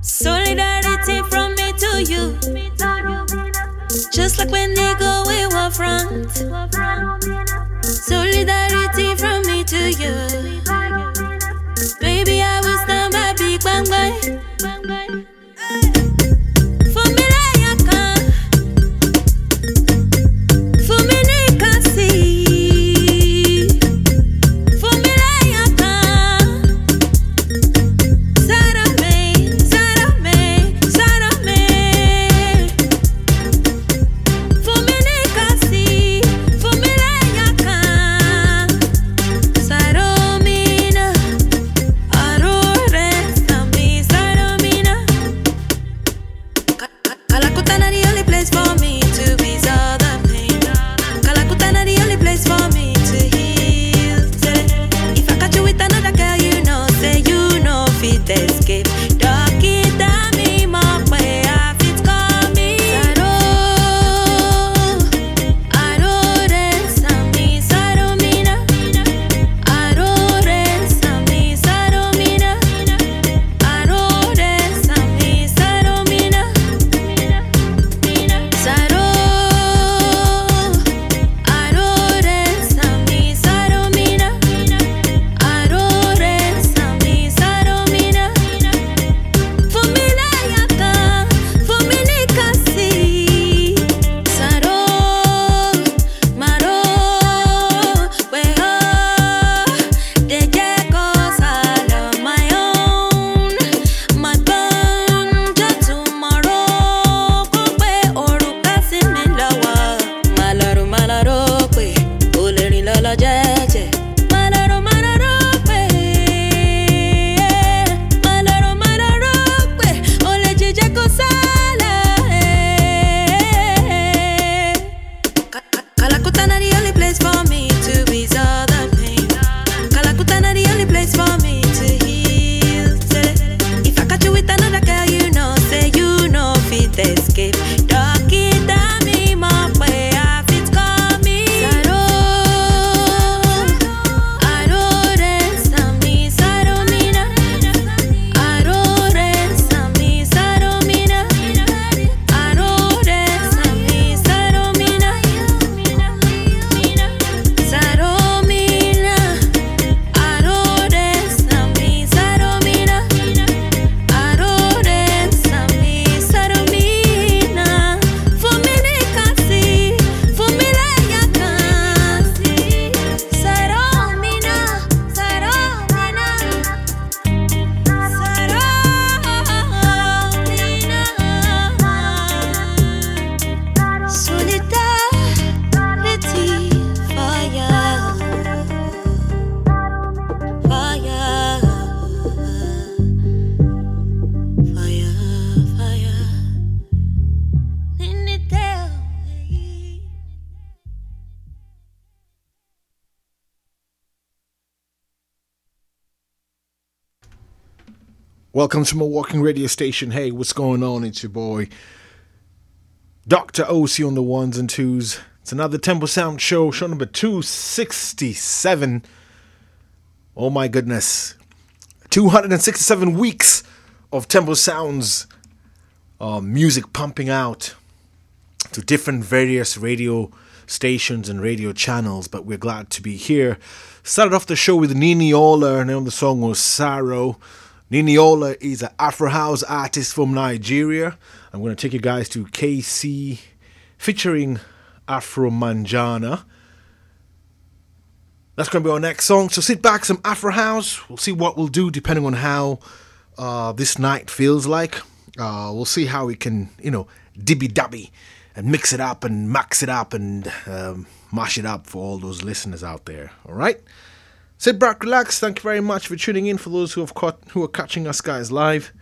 Solidarity from me to you. Just like when they go, we were front. Solidarity from me to you. Baby, I was done by Bang Bang. Welcome to Mawalking radio station. Hey, what's going on? It's your boy, Dr. Osi on the ones and twos. It's another Tembo Sound show, show number 267. Oh my goodness. 267 weeks of Tembo Sounds uh, music pumping out to different various radio stations and radio channels, but we're glad to be here. Started off the show with Niniola, and then the song was Sorrow. Niniola is an Afro House artist from Nigeria. I'm going to take you guys to KC featuring Afro Manjana. That's going to be our next song. So sit back, some Afro House. We'll see what we'll do depending on how uh, this night feels like. Uh, we'll see how we can, you know, dibby dabby and mix it up and max it up and um, mash it up for all those listeners out there. All right? Sit back, relax. Thank you very much for tuning in. For those who have caught, who are catching us guys live,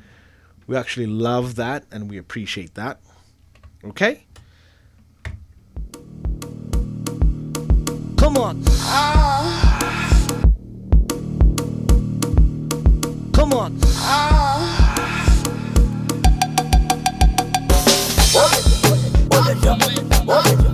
we actually love that and we appreciate that. Okay. Come on. Ah. Come on. Ah. What? What? What? What? What?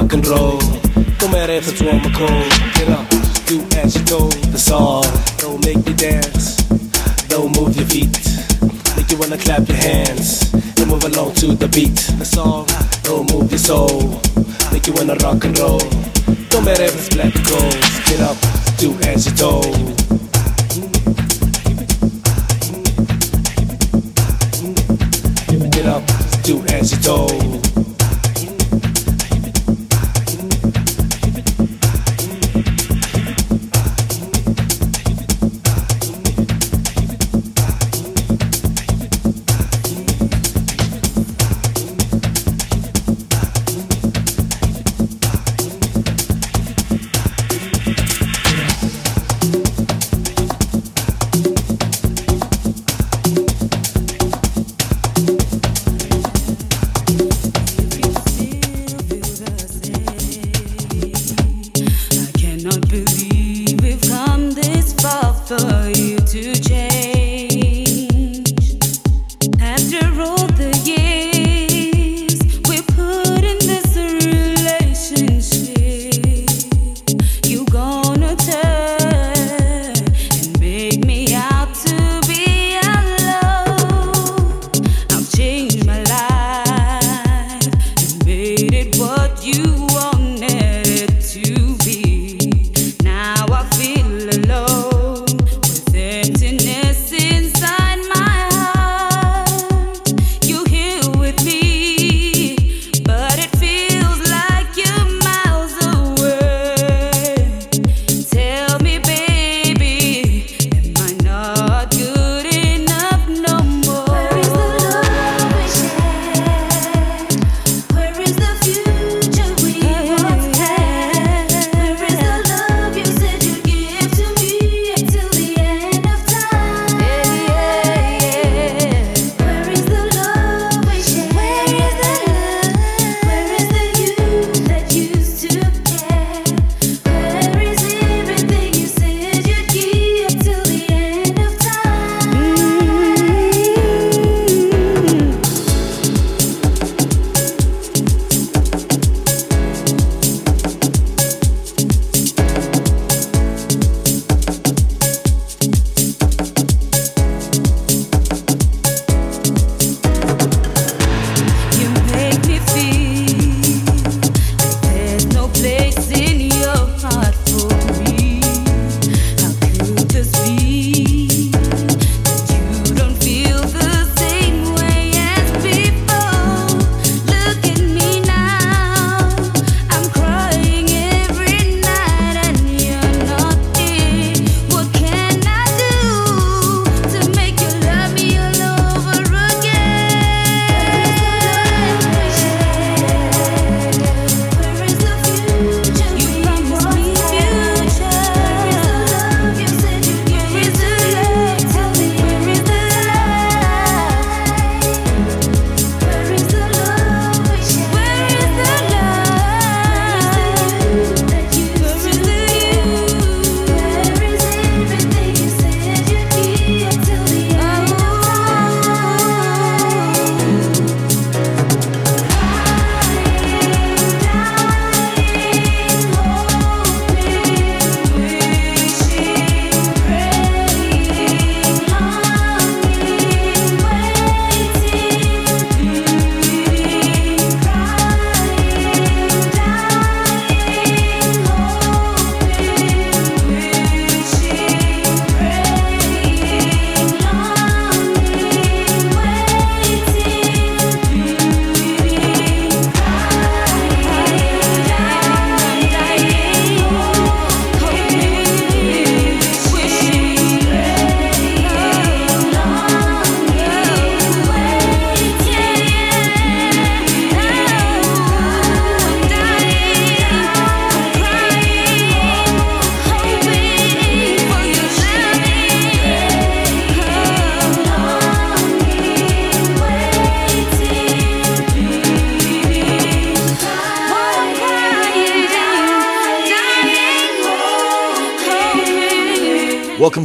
Rock and roll.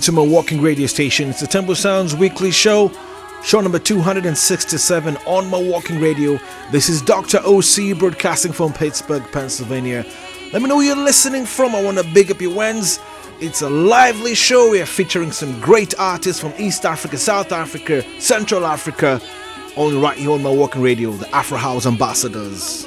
To Mawalking radio station. It's the Tembo Sounds weekly show, show number 267 on Mawalking radio. This is Dr. Osi broadcasting from Pittsburgh, Pennsylvania. Let me know where you're listening from. I want to big up your wins. It's a lively show. We are featuring some great artists from East Africa, South Africa, Central Africa, only right here on Mawalking radio, the Afro House Ambassadors.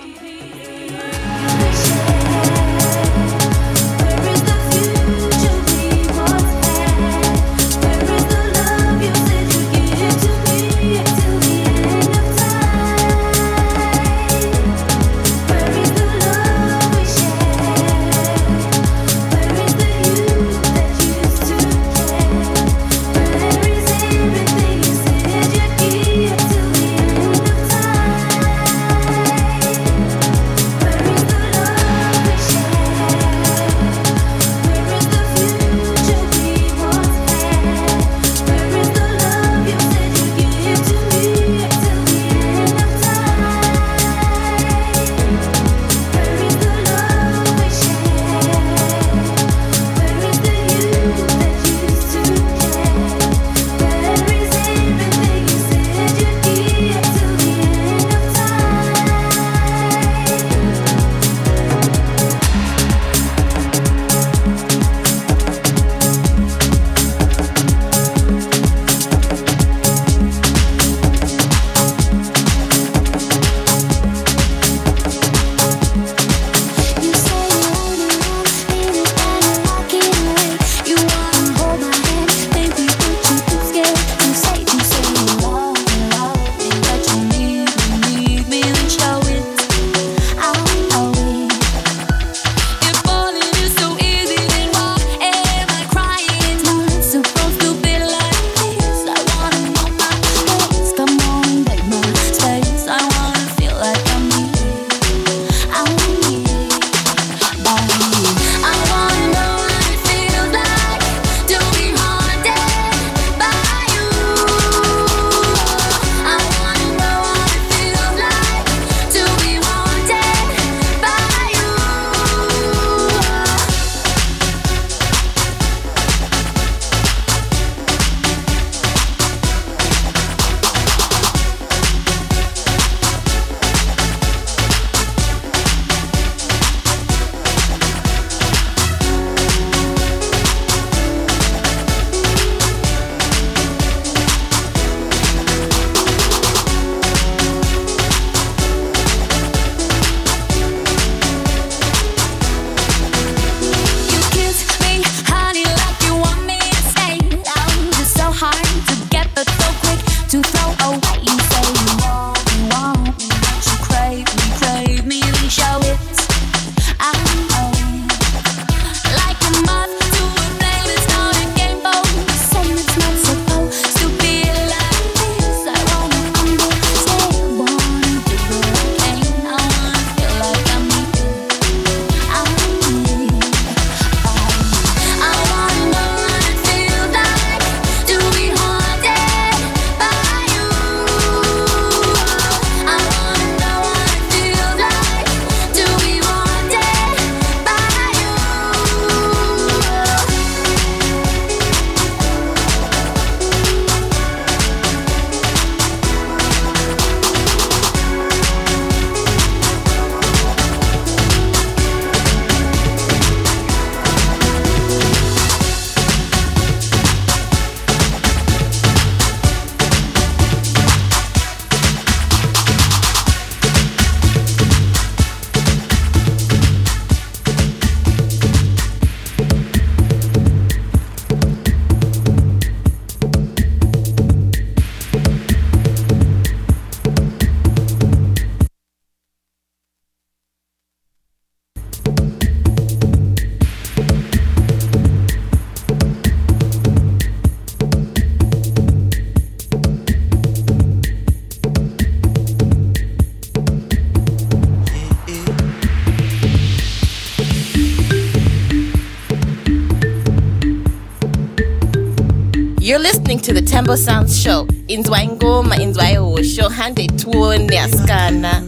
Tembo Sounds Show. Inzwa ingoma, inzwa ihosho, hande tuone askana.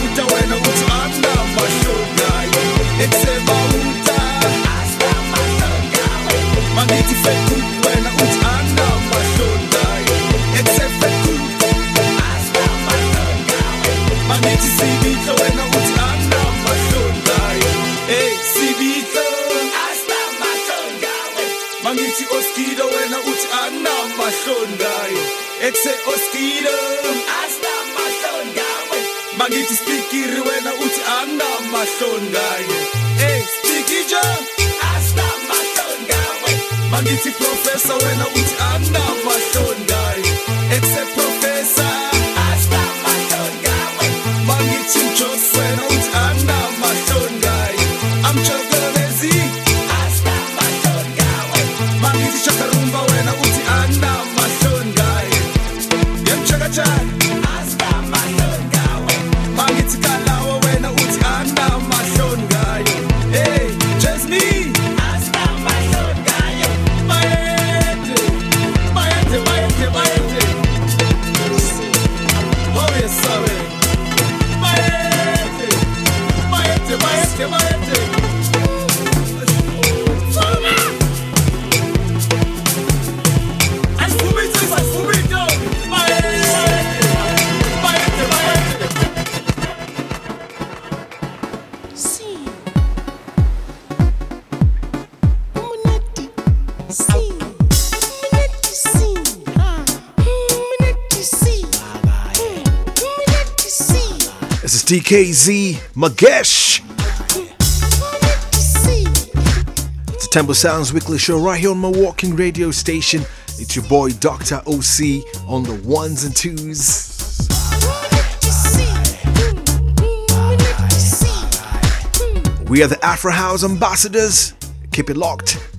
don't know bueno, KZ Magesh. It's the Tembo Sounds Weekly Show right here on Mawalking radio station. It's your boy Dr. Osi on the ones and twos. We are the Afro House ambassadors. Keep it locked.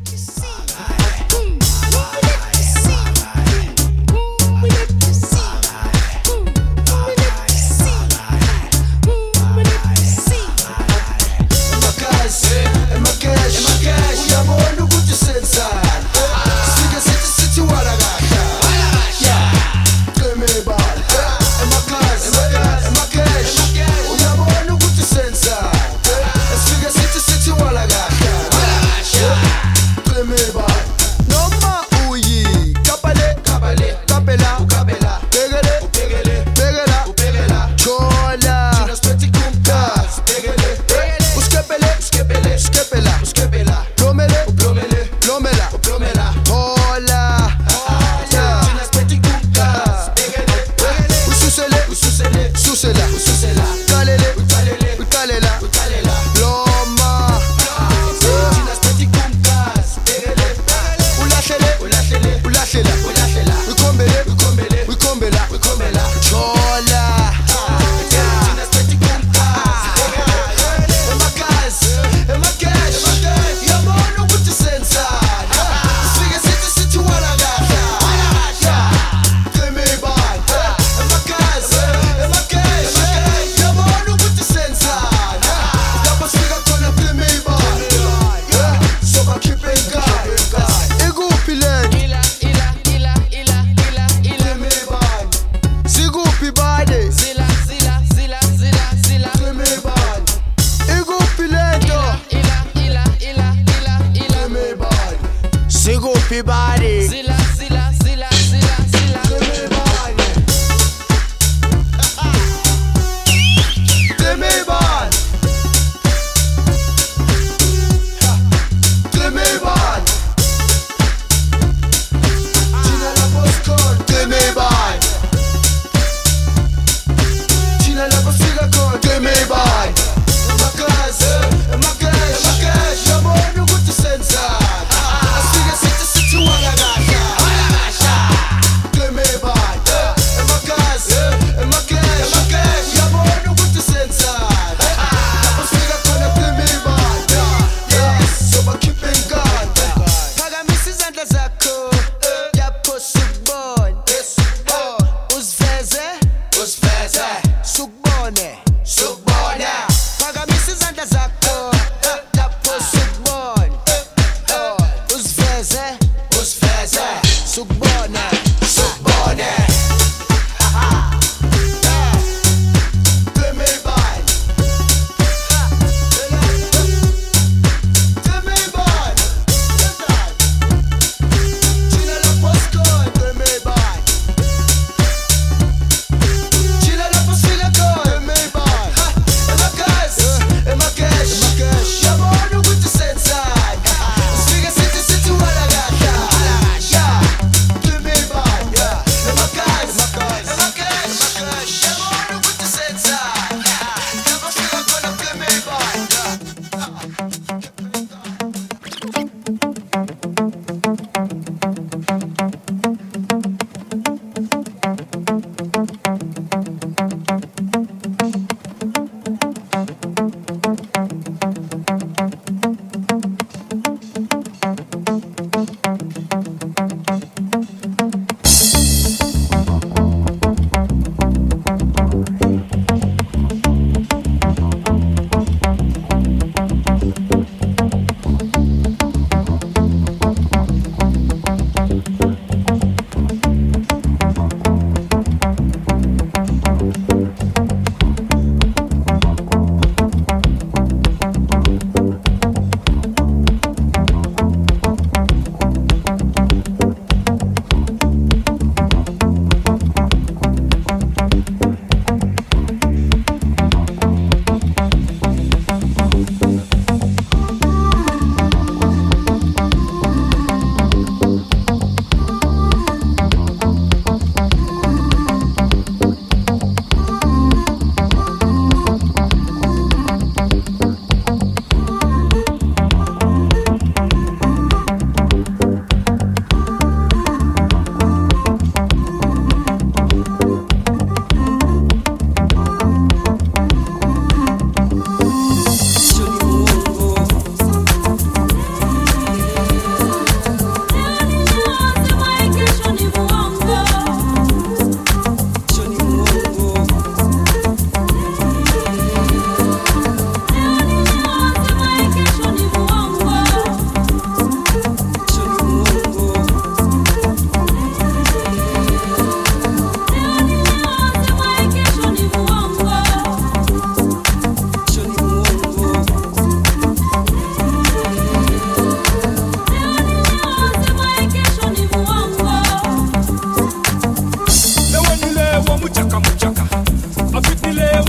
Se goupi bari Se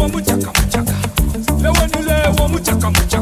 muchaka muchaka, lewe ni lewo muchaka muchaka.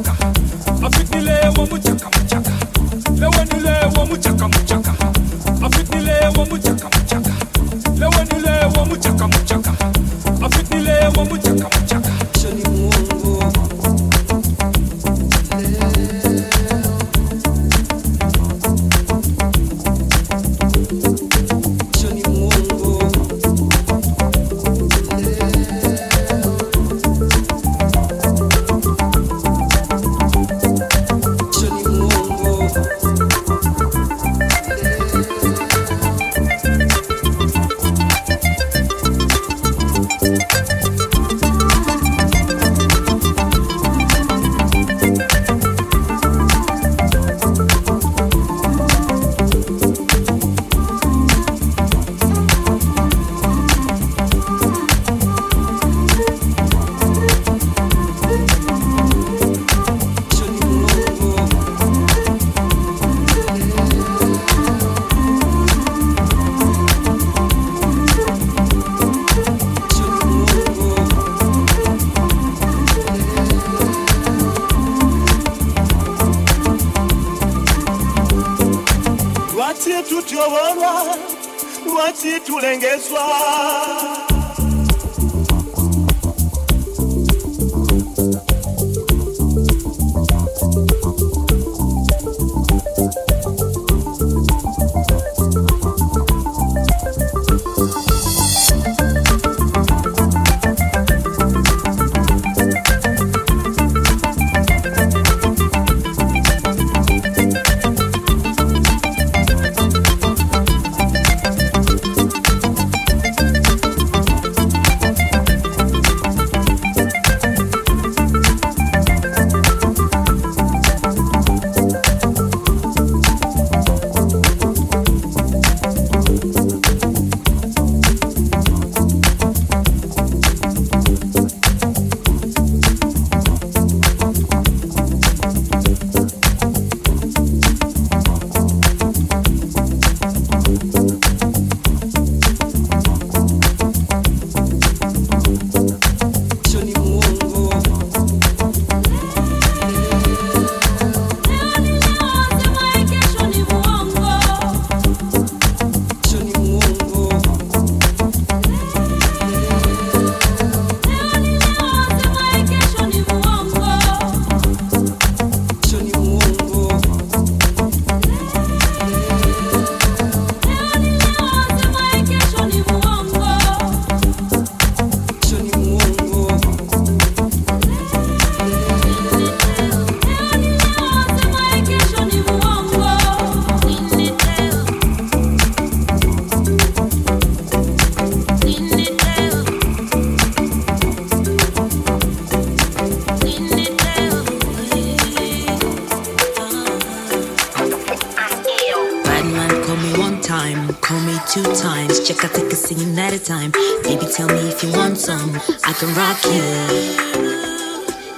time. Baby, tell me if you want some, I can rock you.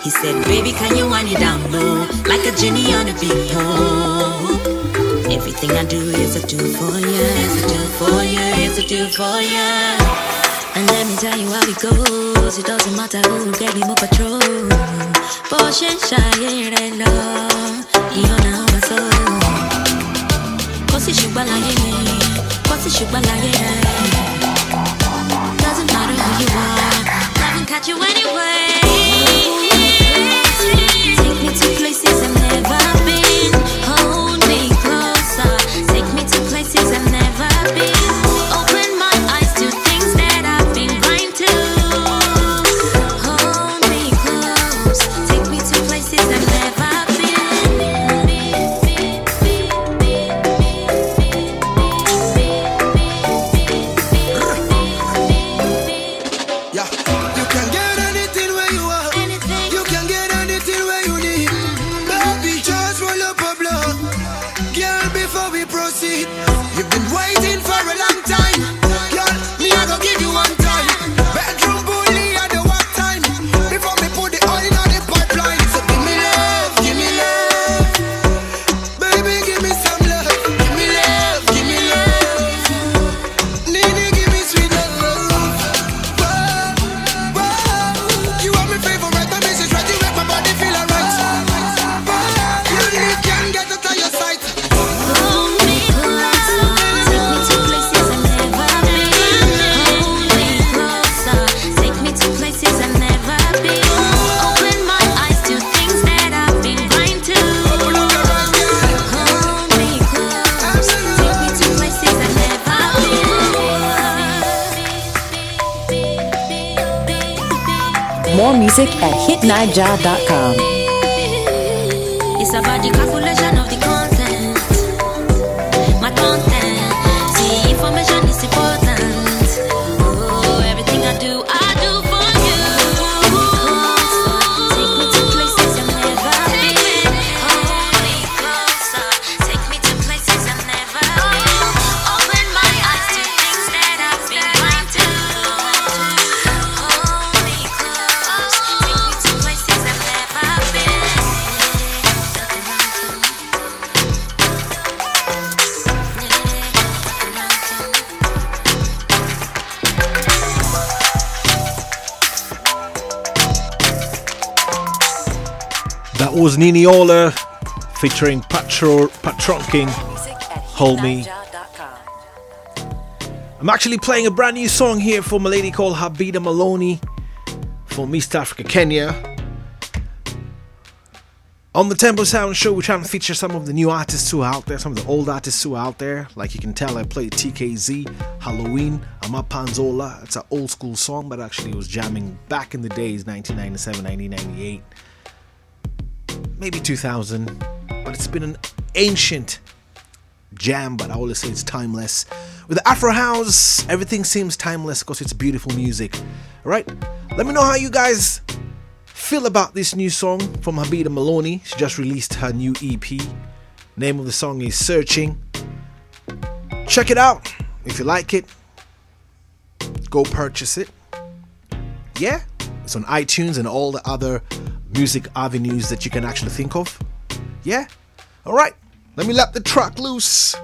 He said, Baby, can you wind it down low? Like a genie on a video. Everything I do is a do for you, is a do for you, is a do for you. And let me tell you how it goes. It doesn't matter who gave me more patrol. Porsche and Shire and love. You know my soul. Cause it's you, but I ain't. Cause it's you, but I ain't. you anyway. myjob.com. was Niniola featuring Patro, Patoranking Hold Me. I'm actually playing a brand new song here for a lady called Habida Maloney from East Africa, Kenya. On the Tembo Sound Show, we're trying to feature some of the new artists who are out there, some of the old artists who are out there. Like you can tell, I played TKZee, Halloween, Amapanzola. It's an old school song, but actually it was jamming back in the days, 1997, 1998 maybe 2000. But it's been an ancient jam, but I always say it's timeless. With the Afro House, everything seems timeless because it's beautiful music. Alright? Let me know how you guys feel about this new song from Habida Maloney. She just released her new EP. Name of the song is Searching. Check it out. If you like it, go purchase it. Yeah, it's on iTunes and all the other music avenues that you can actually think of. Yeah? Alright, let me let the truck loose.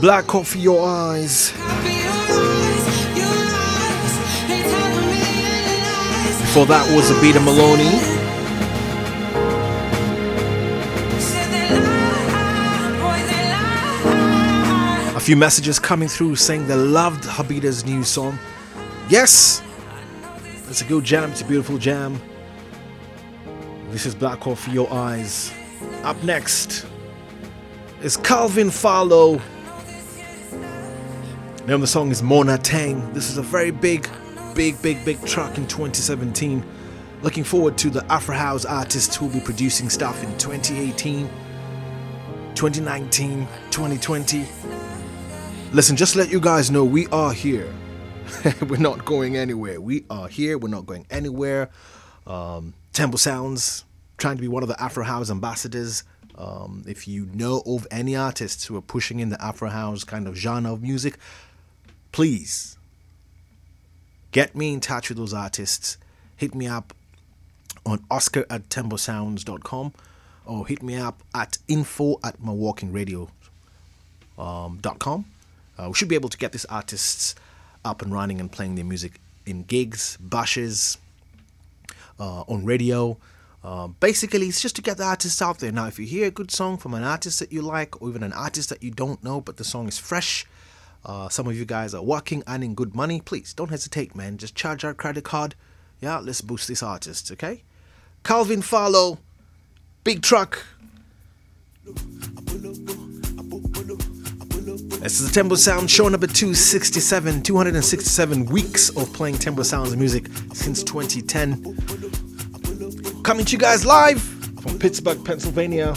Black Coffee Your Eyes. Before that was a beat of Maloney. A few messages coming through saying they loved Habita's new song. Yes, it's a good jam, it's a beautiful jam. This is Black Coffee Your Eyes. Up next is Calvin Fallo. The song is Mona Tang. This is a very big, big, big, big track in 2017. Looking forward to the Afro House artists who will be producing stuff in 2018, 2019, 2020. Listen, just let you guys know, we are here. we're not going anywhere. We are here. We're not going anywhere. Um, Tembo Sounds, trying to be one of the Afro House ambassadors. Um, if you know of any artists who are pushing in the Afro House kind of genre of music, please get me in touch with those artists. Hit me up on oscar at tembosounds.com or hit me up at info at mawalkingradio.com. Um, uh, we should be able to get these artists up and running and playing their music in gigs, bashes, uh, on radio. Uh, basically, it's just to get the artists out there. Now, if you hear a good song from an artist that you like, or even an artist that you don't know, but the song is fresh, uh, some of you guys are working, earning good money, please don't hesitate, man. Just charge our credit card. Yeah, let's boost these artists, okay? Calvin Fallo, Big Truck. This is the Tembo Sound show number 267, 267 weeks of playing Tembo Sounds music since 2010. Coming to you guys live from Pittsburgh, Pennsylvania.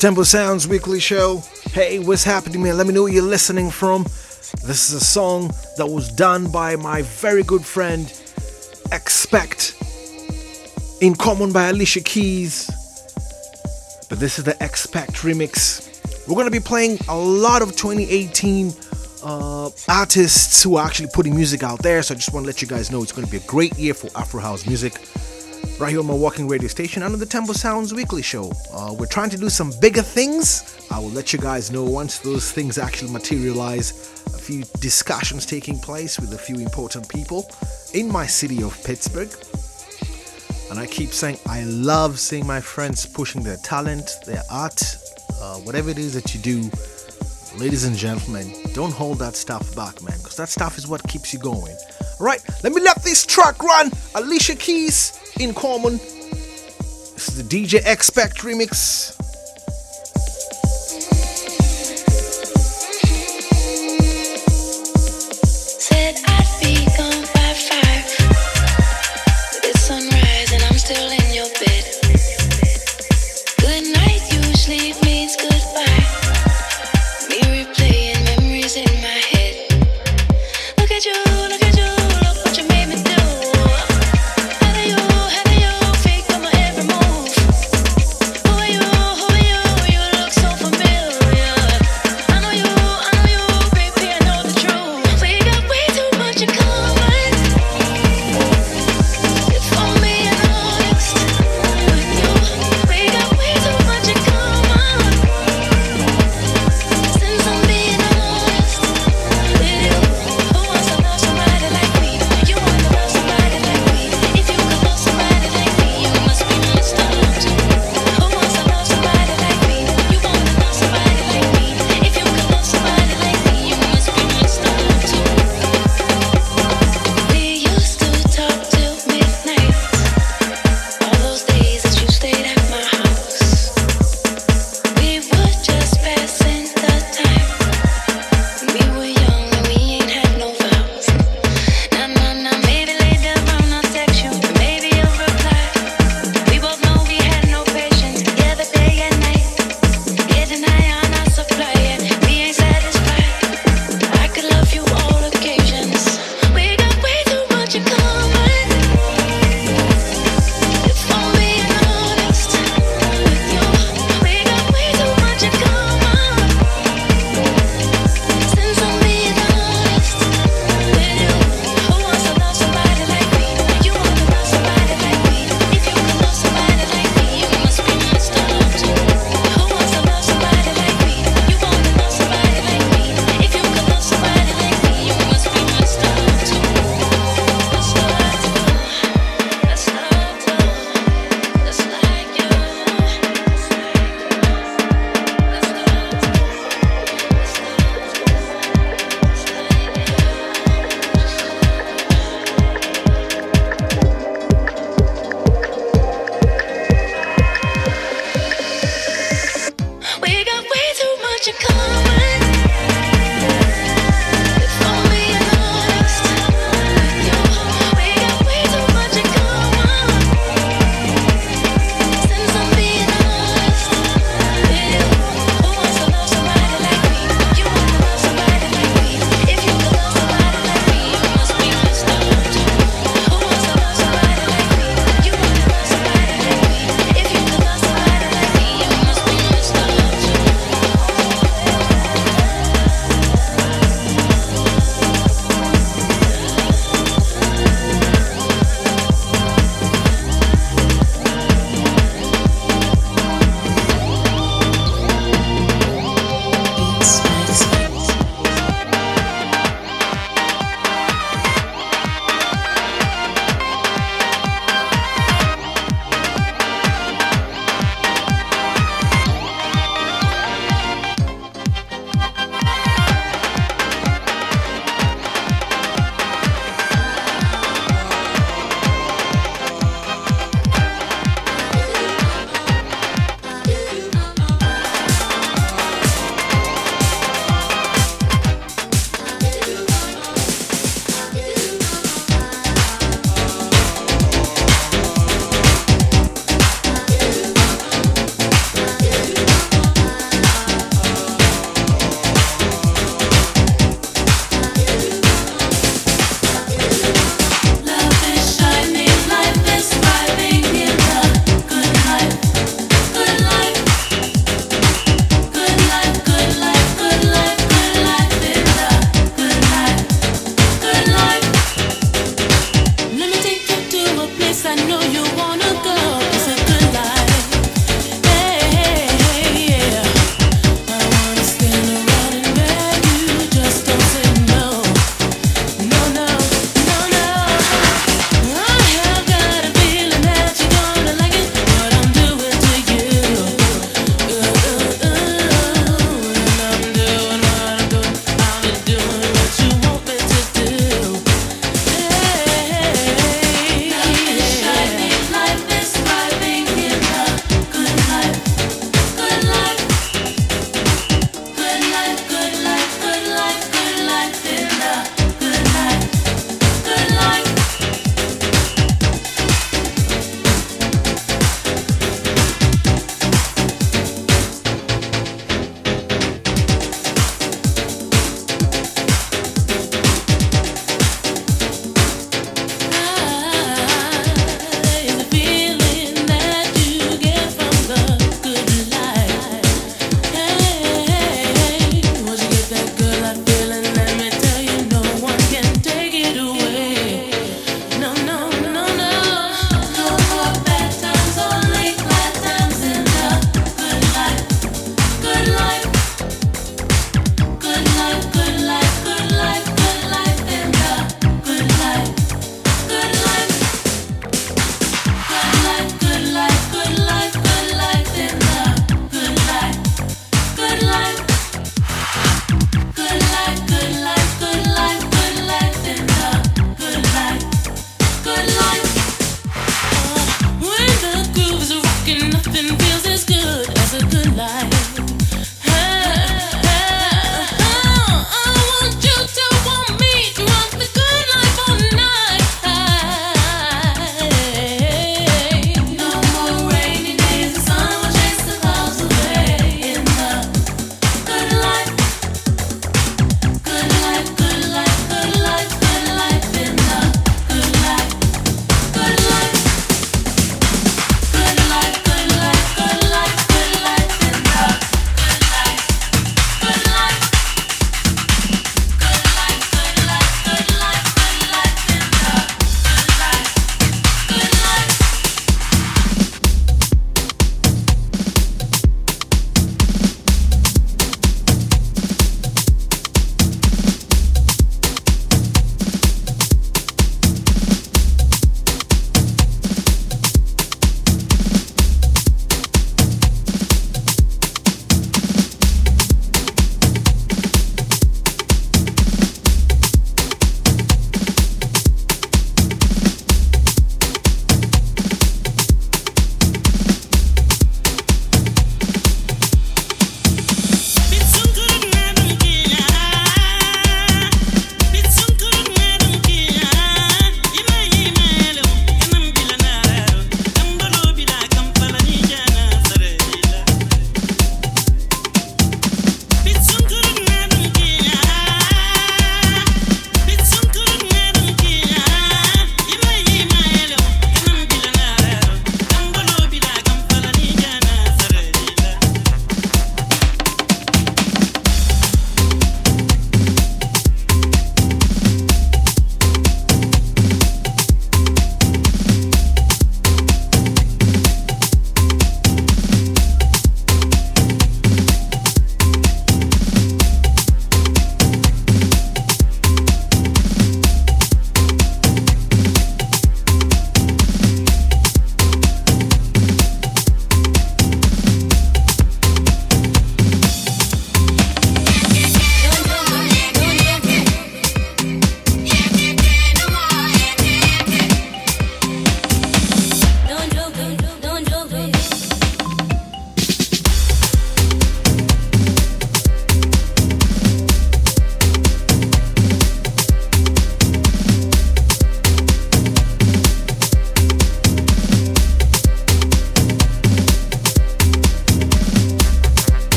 Tembo Sounds Weekly Show. Hey, what's happening, man? Let me know where you're listening from. This is a song that was done by my very good friend, Expect, in common by Alicia Keys. But this is the Expect remix. We're going to be playing a lot of 2018 uh, artists who are actually putting music out there. So I just want to let you guys know it's going to be a great year for Afro House music right here on Mawalking radio station under the Tembo Sounds Weekly Show. Uh, we're trying to do some bigger things. I will let you guys know once those things actually materialize. A few discussions taking place with a few important people in my city of Pittsburgh. And I keep saying, I love seeing my friends pushing their talent, their art, uh, whatever it is that you do. Ladies and gentlemen, don't hold that stuff back, man, because that stuff is what keeps you going. All right, let me let this track run. Alicia Keys in common. This is the DJ Expect remix.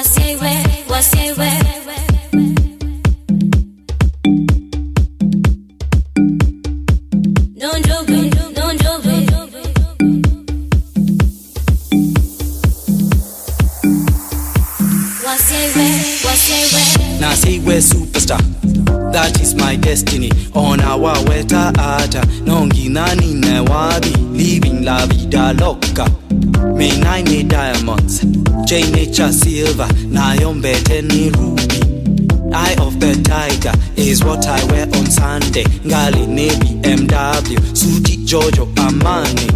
wasiwe wasiwe j silver nayo mbete ni ruby Eye of the tiger is what I wear on Sunday. Ngali ne BMW, Suti Giorgio Armani,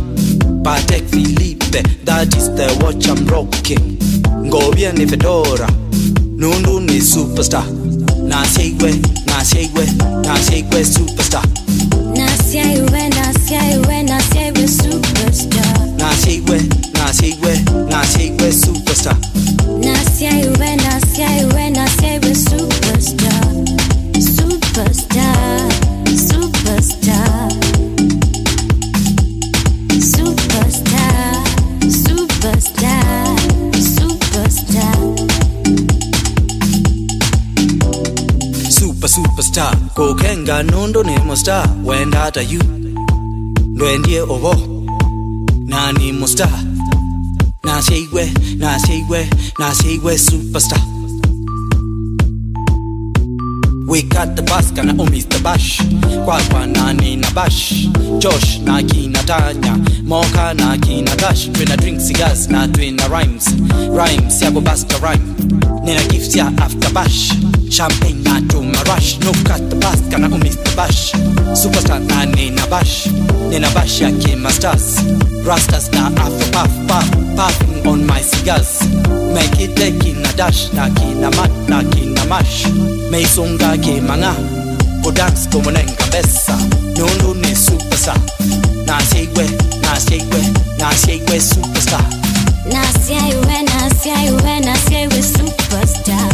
Patek Philippe, that is the watch I'm rocking. Ngobia ni Fedora, Nundu ni superstar. Nasiegwe, Nasiegwe, hata yu ndwendie obo nani musta nasyeigwe nasyeigwe nasyeigwe superstar. We got the bus kana umis the bash. Kwakwa nani na bash? Josh na kina tanya. Moka na kina dash twina drink cigars na twina rhymes. Rhymes yako basta rhyme. Nina gift ya after bash シャンペンがジョンがラッシし乗っかったバスからおミスタバッシュスーパースターなネナバッシュネナバッシュやけましたすラスタスターアフパフパフパフ on my cigars メイキテキナダッシュタキナマッタキナマシメイソンがゲマがおダンスともねんがべっさヨンドネスーパースターナシェイウェナシェイウェナシェイウェスーパースターナシェイウェナシェイウェナシェイウェスーパースター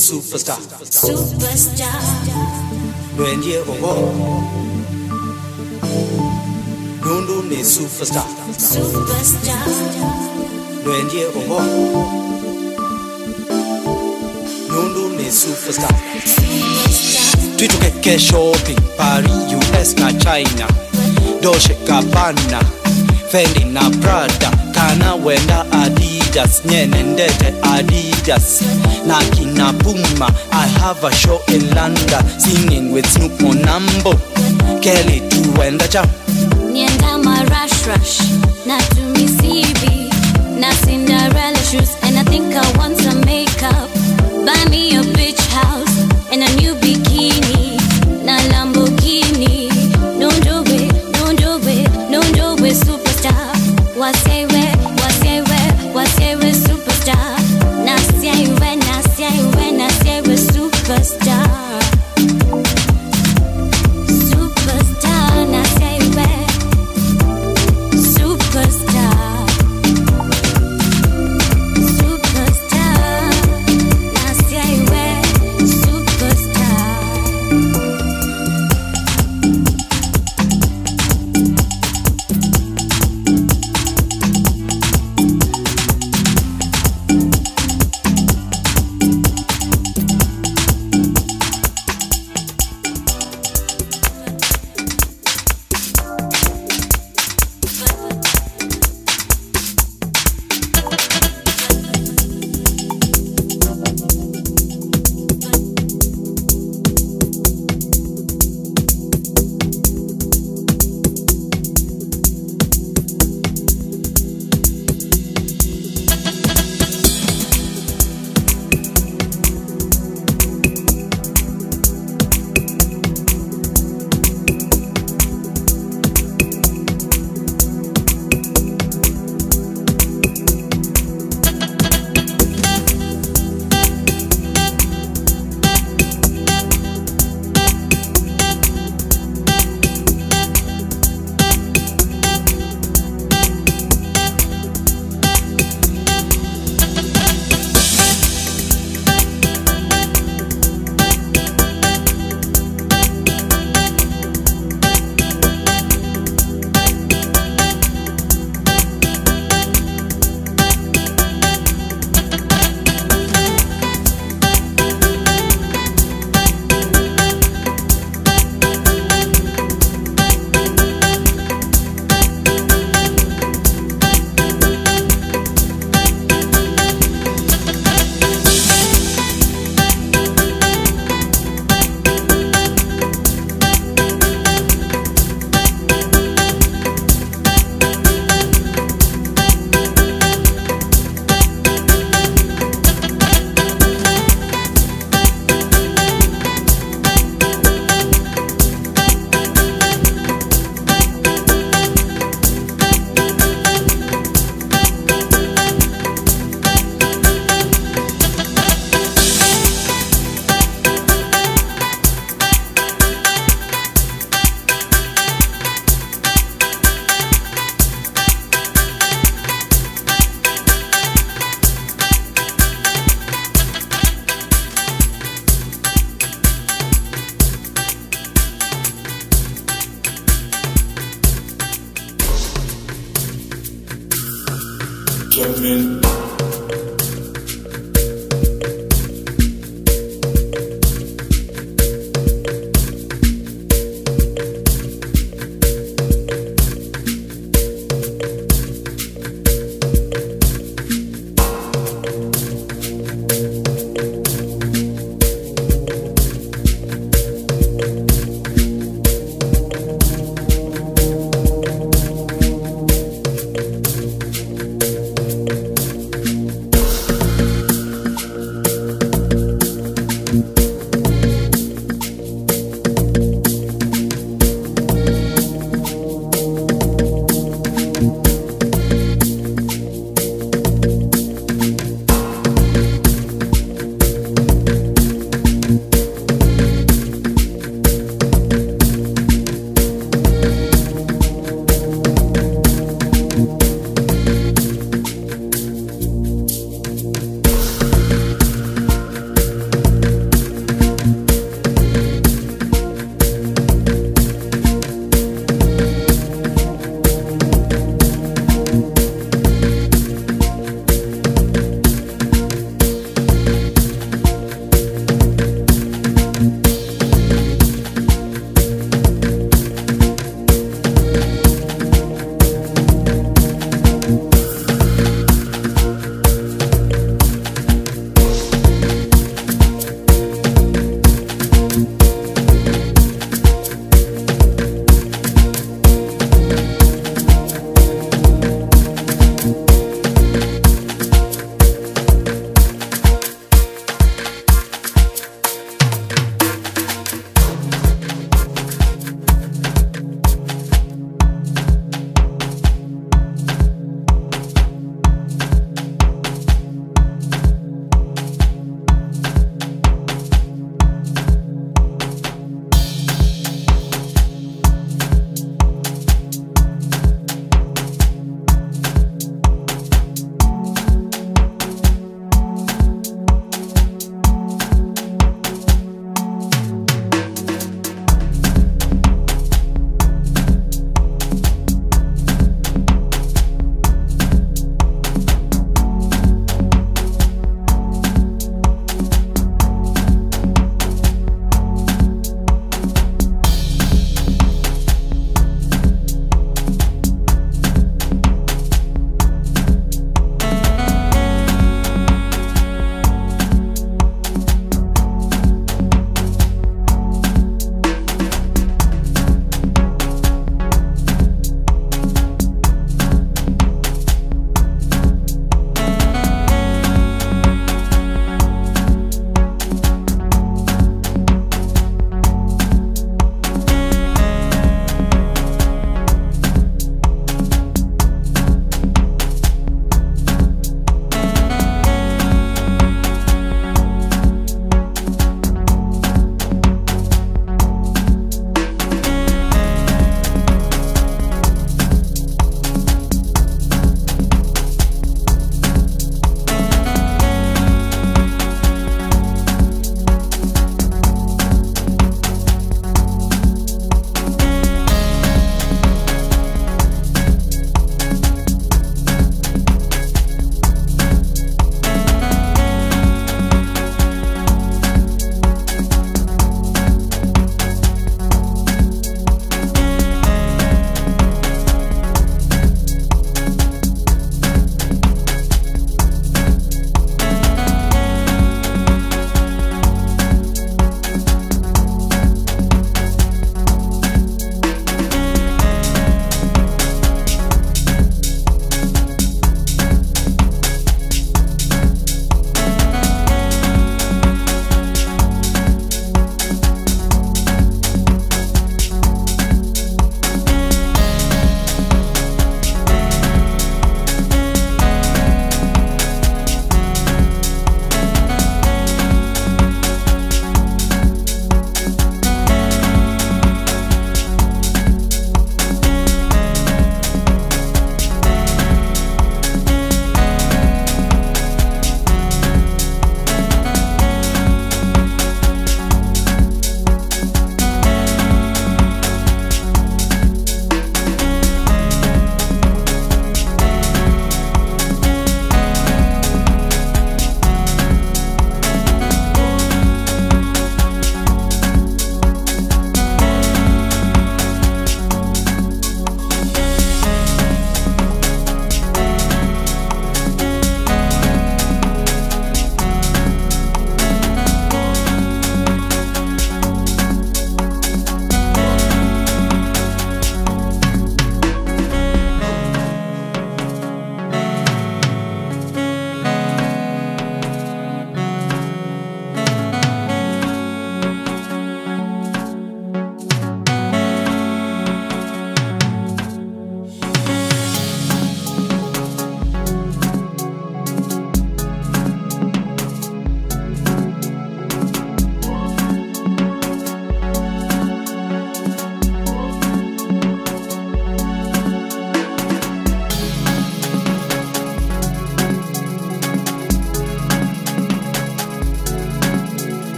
superstar. Superstar. oho nundu ni superstar. Superstar. nundu ni superstar. Twitokeke shopping paris us na china. Dolce gabbana fendi na prada kana wenda adidas nyene ndete adidas na kina puma i have a show in london. Singing with snoop monambo. Kelly tuwenda jam Nienda my rush rush, not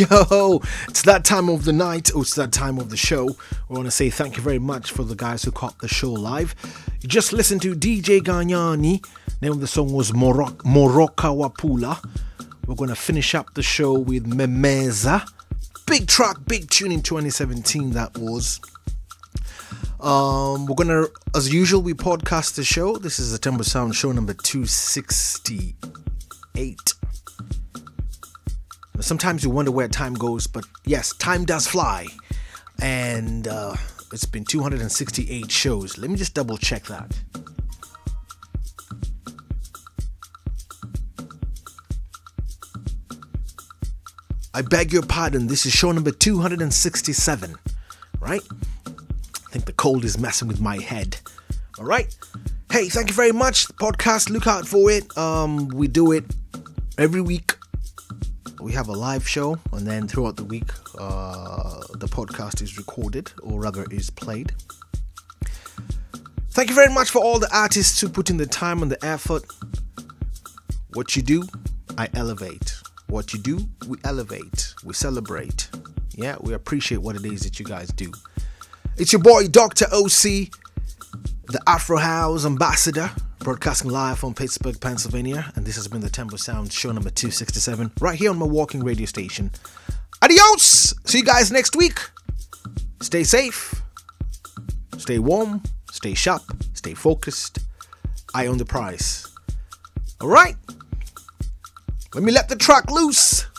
yo, it's that time of the night. Oh, it's that time of the show. We want to say thank you very much for the guys who caught the show live. You just listened to DJ Ganyani. Name of the song was Morok- Moroka Wapula. We're going to finish up the show with Memeza. Big track, big tune in 2017 that was. Um, we're gonna, as usual, we podcast the show. This is the Tembo Sound show number 268. Sometimes you wonder where time goes, but yes, time does fly. And uh, it's been 268 shows. Let me just double check that. I beg your pardon, this is show number 267, right? I think the cold is messing with my head. All right. Hey, thank you very much. The podcast, look out for it. Um, we do it every week. We have a live show, and then throughout the week, uh, the podcast is recorded, or rather, is played. Thank you very much for all the artists who put in the time and the effort. What you do, I elevate. What you do, we elevate. We celebrate. Yeah, we appreciate what it is that you guys do. It's your boy, Dr. Osi, the Afro House ambassador, broadcasting live from Pittsburgh, Pennsylvania. And this has been the Tembo Sound show number 267, right here on Mawalking radio station. Adios! See you guys next week. Stay safe, stay warm, stay sharp, stay focused. I own the prize. All right? Let me let the track loose.